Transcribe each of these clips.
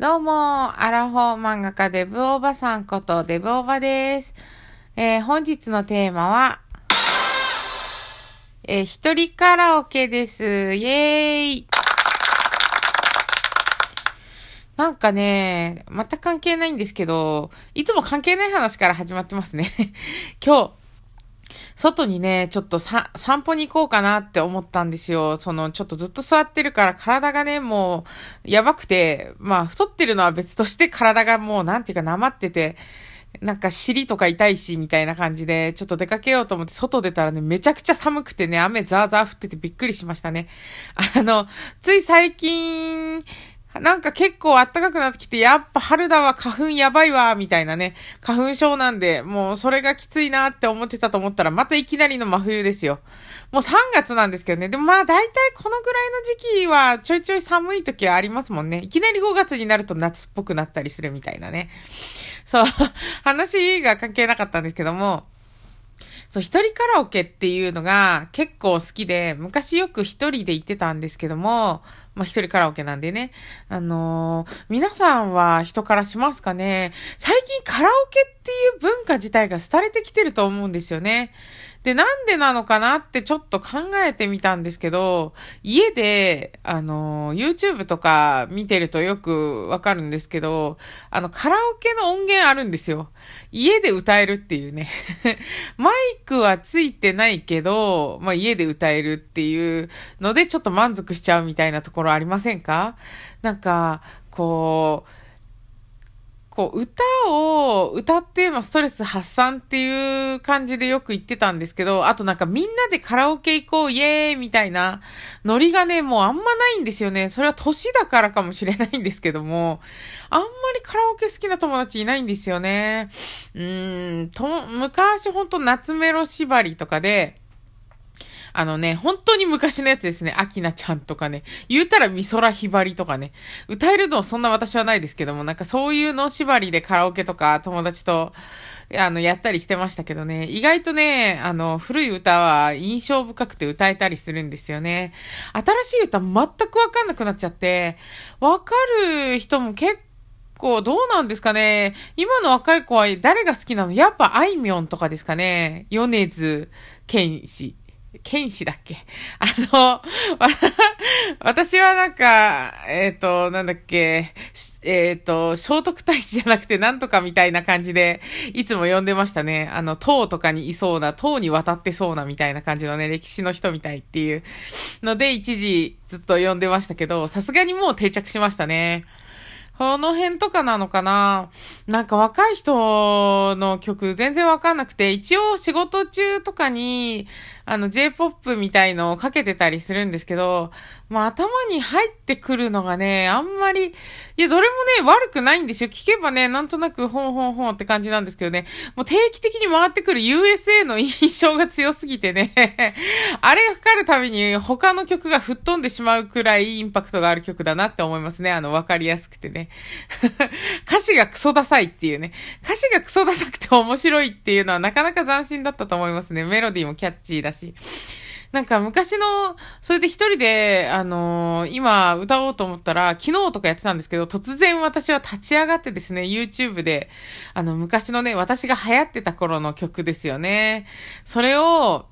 どうも、アラフォー漫画家デブおばさんことデブおばです。えー、本日のテーマは、えー、一人カラオケです。イェーイなんかね、全く関係ないんですけど、いつも関係ない話から始まってますね。今日、外にね、ちょっとさ、散歩に行こうかなって思ったんですよ。その、ちょっとずっと座ってるから体がね、もう、やばくて、まあ、太ってるのは別として体がもう、なんていうか、なまってて、なんか尻とか痛いし、みたいな感じで、ちょっと出かけようと思って外出たらね、めちゃくちゃ寒くてね、雨ザーザー降っててびっくりしましたね。あの、つい最近、なんか結構暖かくなってきて、やっぱ春だわ、花粉やばいわ、みたいなね。花粉症なんで、もうそれがきついなって思ってたと思ったら、またいきなりの真冬ですよ。もう3月なんですけどね。でもまあ大体このぐらいの時期はちょいちょい寒い時はありますもんね。いきなり5月になると夏っぽくなったりするみたいなね。そう、話が関係なかったんですけども、そう、一人カラオケっていうのが結構好きで、昔よく一人で行ってたんですけども、まあ、一人カラオケなんでね。あのー、皆さんは人からしますかね？最近カラオケっていう文化自体が廃れてきてると思うんですよね。で、なんでなのかなってちょっと考えてみたんですけど、家で、あの、YouTube とか見てるとよくわかるんですけど、あの、カラオケの音源あるんですよ。家で歌えるっていうね。マイクはついてないけど、まあ、家で歌えるっていうので、ちょっと満足しちゃうみたいなところありませんか？なんか、こう、こう、歌を歌って、まあ、ストレス発散っていう感じでよく言ってたんですけど、あとなんかみんなでカラオケ行こう、イエーイみたいなノリがね、もうあんまないんですよね。それは年だからかもしれないんですけども、あんまりカラオケ好きな友達いないんですよね。うーん、と、昔ほんと夏メロ縛りとかで、あのね、本当に昔のやつですね。アキナちゃんとかね。言うたら美空ひばりとかね。歌えるのはそんな私はないですけども、なんかそういうの縛りでカラオケとか友達と、あの、やったりしてましたけどね。意外とね、あの、古い歌は印象深くて歌えたりするんですよね。新しい歌全くわかんなくなっちゃって、わかる人も結構どうなんですかね。今の若い子は誰が好きなの？やっぱあいみょんとかですかね。米津玄師。剣士だっけ？あの、私はなんか、えっ、ー、と、なんだっけ、えっ、ー、と、聖徳太子じゃなくてなんとかみたいな感じで、いつも呼んでましたね。あの、唐とかにいそうな、唐に渡ってそうなみたいな感じのね、歴史の人みたいっていうので、一時ずっと呼んでましたけど、さすがにもう定着しましたね。この辺とかなのかな？なんか若い人の曲全然わかんなくて、一応仕事中とかに、あの J-POP みたいのをかけてたりするんですけど、まあ頭に入ってくるのがね、あんまり、いや、どれもね、悪くないんですよ。聞けばね、なんとなく、ほんほんほんって感じなんですけどね、もう定期的に回ってくる USA の印象が強すぎてね、あれがかかるたびに他の曲が吹っ飛んでしまうくらいインパクトがある曲だなって思いますね。あの、わかりやすくてね。歌詞がクソダサいっていうね。歌詞がクソダサくて面白いっていうのはなかなか斬新だったと思いますね。メロディーもキャッチーだし。なんか昔の、それで一人で、あのー、今歌おうと思ったら、昨日とかやってたんですけど、突然私は立ち上がってですね、YouTube で、あの、昔のね、私が流行ってた頃の曲ですよね。それを、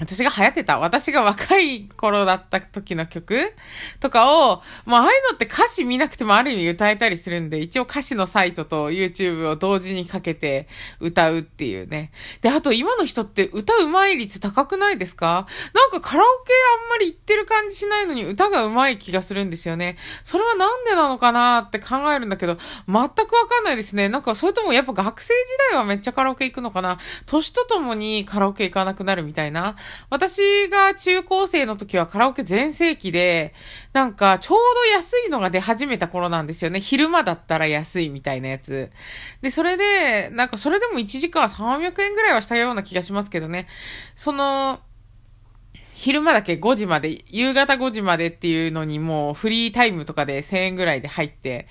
私が流行ってた、私が若い頃だった時の曲とかを、もうああいうのって歌詞見なくてもある意味歌えたりするんで、一応歌詞のサイトと YouTube を同時にかけて歌うっていうね。で、あと今の人って歌うまい率高くないですか？なんかカラオケあんまり行ってる感じしないのに歌がうまい気がするんですよね。それはなんでなのかなって考えるんだけど、全くわかんないですね。なんかそれともやっぱ学生時代はめっちゃカラオケ行くのかな？年とともにカラオケ行かなくなるみたいな。私が中高生の時はカラオケ全盛期で、なんかちょうど安いのが出始めた頃なんですよね。昼間だったら安いみたいなやつ。で、それで、なんかそれでも1時間300円ぐらいはしたような気がしますけどね。その、昼間だけ5時まで、夕方5時までっていうのにもうフリータイムとかで1000円ぐらいで入って、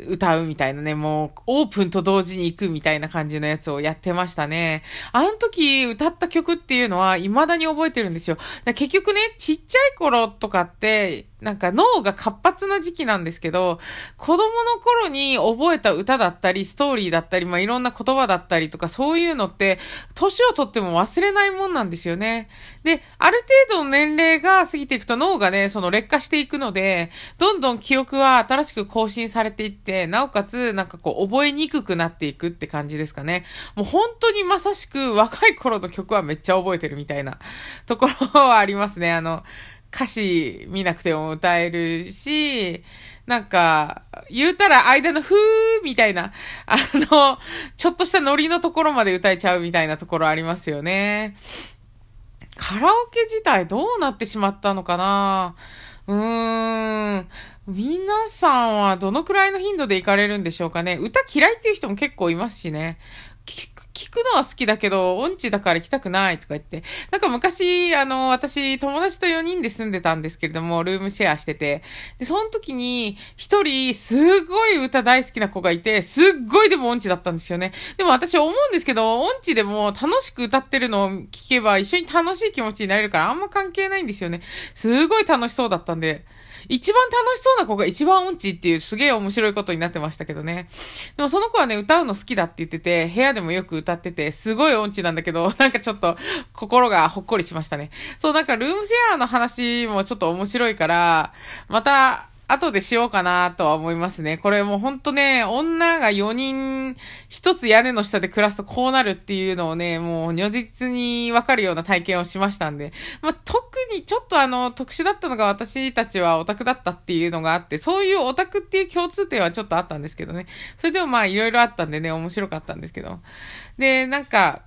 歌うみたいなね、もうオープンと同時に行くみたいな感じのやつをやってましたね。あの時歌った曲っていうのは未だに覚えてるんですよ。結局ね、ちっちゃい頃とかって、なんか脳が活発な時期なんですけど、子供の頃に覚えた歌だったり、ストーリーだったり、まあ、いろんな言葉だったりとか、そういうのって、年をとっても忘れないもんなんですよね。で、ある程度の年齢が過ぎていくと脳がね、その劣化していくので、どんどん記憶は新しく更新されていって、なおかつ、なんかこう、覚えにくくなっていくって感じですかね。もう本当にまさしく若い頃の曲はめっちゃ覚えてるみたいなところはありますね。あの、歌詞見なくても歌えるし、なんか、言うたら間のふーみたいな、あの、ちょっとしたノリのところまで歌えちゃうみたいなところありますよね。カラオケ自体どうなってしまったのかな？うーん。皆さんはどのくらいの頻度で行かれるんでしょうかね？歌嫌いっていう人も結構いますしね。聞くのは好きだけど、音痴だから来たくないとか言って。なんか昔、あの、私、友達と4人で住んでたんですけれども、ルームシェアしてて。で、その時に、一人、すごい歌大好きな子がいて、すっごいでも音痴だったんですよね。でも私思うんですけど、音痴でも楽しく歌ってるのを聞けば、一緒に楽しい気持ちになれるから、あんま関係ないんですよね。すごい楽しそうだったんで。一番楽しそうな子が一番うんちっていうすげえ面白いことになってましたけどね。でもその子はね、歌うの好きだって言ってて、部屋でもよく歌ってて、すごい音痴なんだけど、なんかちょっと心がほっこりしましたね。そう、なんかルームシェアの話もちょっと面白いから、また、後でしようかなとは思いますね。これもうほんとね、女が4人一つ屋根の下で暮らすとこうなるっていうのをね、もう如実にわかるような体験をしましたんで、まあ、特にちょっとあの、特殊だったのが私たちはオタクだったっていうのがあって、そういうオタクっていう共通点はちょっとあったんですけどね。それでもまあいろいろあったんでね、面白かったんですけど。で、なんか、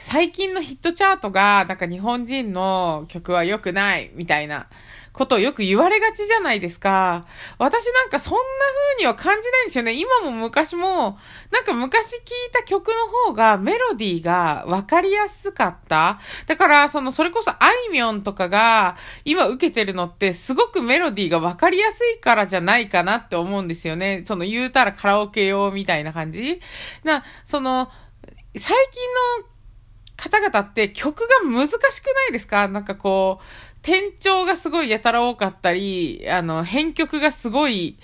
最近のヒットチャートが、なんか日本人の曲は良くないみたいなことをよく言われがちじゃないですか。私なんかそんな風には感じないんですよね。今も昔も、なんか昔聴いた曲の方がメロディーがわかりやすかった。だから、その、それこそあいみょんとかが今受けてるのってすごくメロディーがわかりやすいからじゃないかなって思うんですよね。その言うたらカラオケ用みたいな感じな、その、最近の方々って曲が難しくないですか？なんかこう、転調がすごいやたら多かったり、あの、編曲がすごい、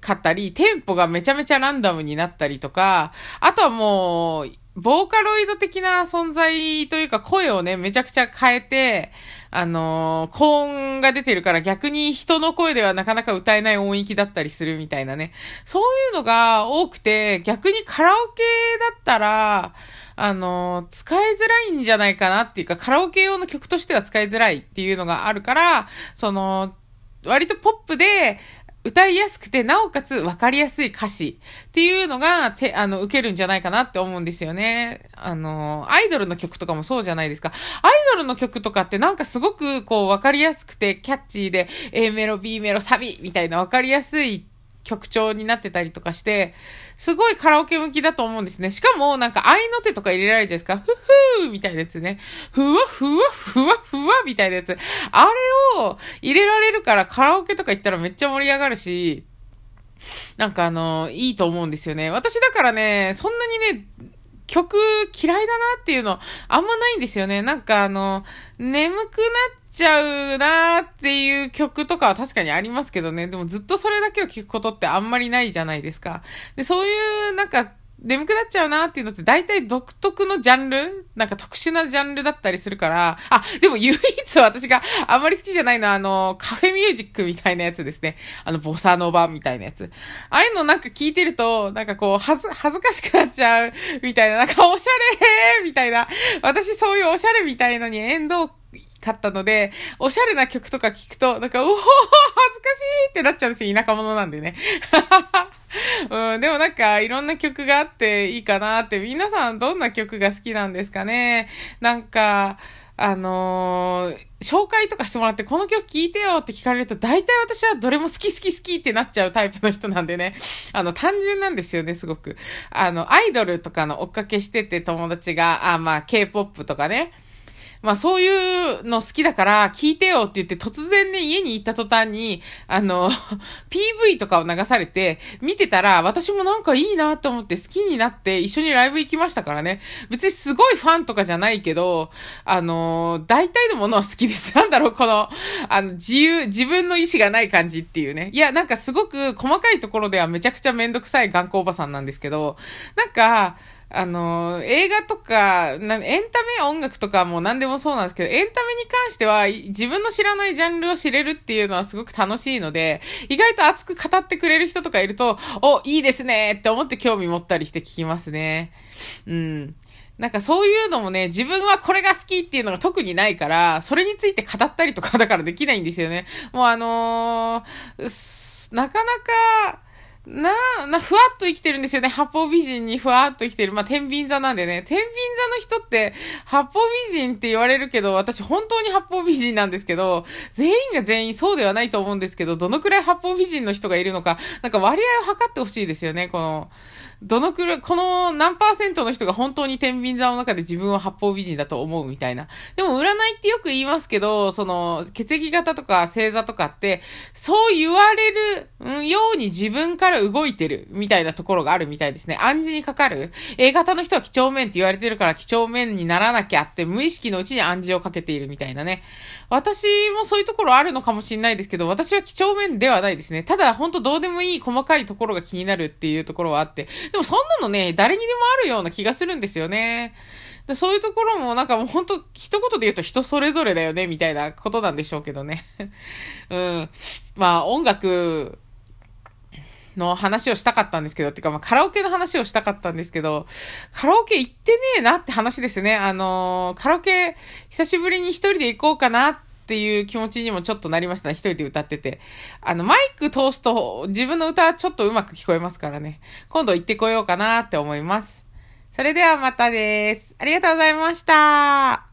かったり、テンポがめちゃめちゃランダムになったりとか、あとはもう、ボーカロイド的な存在というか声をね、めちゃくちゃ変えて、あのー、高音が出てるから逆に人の声ではなかなか歌えない音域だったりするみたいなね。そういうのが多くて、逆にカラオケだったら、あの、使いづらいんじゃないかなっていうか、カラオケ用の曲としては使いづらいっていうのがあるから、その、割とポップで、歌いやすくて、なおかつ分かりやすい歌詞っていうのが、て、あの、受けるんじゃないかなって思うんですよね。あの、アイドルの曲とかもそうじゃないですか。アイドルの曲とかってなんかすごくこう分かりやすくて、キャッチーで、A メロ、B メロ、サビみたいな分かりやすい曲調になってたりとかして、すごいカラオケ向きだと思うんですね。しかも、なんか、愛の手とか入れられるじゃないですか？ふふーみたいなやつね。ふわふわふわふわみたいなやつ。あれを入れられるからカラオケとか行ったらめっちゃ盛り上がるし、なんかあの、いいと思うんですよね。私だからね、そんなにね、曲嫌いだなっていうのあんまないんですよね。なんかあの、眠くなってちゃうなーっていう曲とかは確かにありますけどね。でもずっとそれだけを聴くことってあんまりないじゃないですか。で、そういうなんか眠くなっちゃうなっていうのって大体独特のジャンル？なんか特殊なジャンルだったりするから、あ、でも唯一私があんまり好きじゃないのはあの、カフェミュージックみたいなやつですね。あの、ボサノバみたいなやつ。ああいうのなんか聞いてると、なんかこう、はず、恥ずかしくなっちゃうみたいな、なんかおしゃれみたいな。私そういうおしゃれみたいのに縁遠かったので、おしゃれな曲とか聞くと、なんか、うお恥ずかしいってなっちゃうんですよ。田舎者なんでね。うん、でもなんかいろんな曲があっていいかなって、皆さんどんな曲が好きなんですかねなんか、あのー、紹介とかしてもらって、この曲聴いてよって聞かれると、大体私はどれも好き好き好きってなっちゃうタイプの人なんでね。あの、単純なんですよね、すごく。あの、アイドルとかの追っかけしてて友達が、あ、まあ、K-POP とかね。まあそういうの好きだから聞いてよって言って突然ね家に行った途端に、あの、PV とかを流されて見てたら私もなんかいいなと思って好きになって一緒にライブ行きましたからね。別にすごいファンとかじゃないけど、あの、大体のものは好きです。なんだろう、この、あの、自由、自分の意志がない感じっていうね。いや、なんかすごく細かいところではめちゃくちゃめんどくさい頑固おばさんなんですけど、なんか、あの、映画とか、なエンタメ音楽とかも何でもそうなんですけど、エンタメに関しては自分の知らないジャンルを知れるっていうのはすごく楽しいので、意外と熱く語ってくれる人とかいると、お、いいですねって思って興味持ったりして聞きますね。うん。なんかそういうのもね、自分はこれが好きっていうのが特にないから、それについて語ったりとかだからできないんですよね。もうあのー、なかなか、な、な、ふわっと生きてるんですよね。八方美人にふわっと生きてる。まあ、天秤座なんでね。天秤座の人って、八方美人って言われるけど、私本当に八方美人なんですけど、全員が全員そうではないと思うんですけど、どのくらい八方美人の人がいるのか、なんか割合を測ってほしいですよね。この、どのくらい、この何パーセントの人が本当に天秤座の中で自分は八方美人だと思うみたいな。でも占いってよく言いますけど、その、血液型とか星座とかって、そう言われるように自分から動いてるみたいなところがあるみたいですね。暗示にかかる。A 型の人は几帳面って言われてるから几帳面にならなきゃって無意識のうちに暗示をかけているみたいなね。私もそういうところあるのかもしれないですけど、私は几帳面ではないですね。ただ、本当どうでもいい細かいところが気になるっていうところはあって、でもそんなのね、誰にでもあるような気がするんですよね。でそういうところもなんかもう本当一言で言うと人それぞれだよね、みたいなことなんでしょうけどね。うん。まあ音楽の話をしたかったんですけど、っていうかまあカラオケの話をしたかったんですけど、カラオケ行ってねえなって話ですね。あのー、カラオケ久しぶりに一人で行こうかなってっていう気持ちにもちょっとなりました。一人で歌ってて。あの、マイク通すと自分の歌はちょっとうまく聞こえますからね。今度行ってこようかなって思います。それではまたです。ありがとうございました。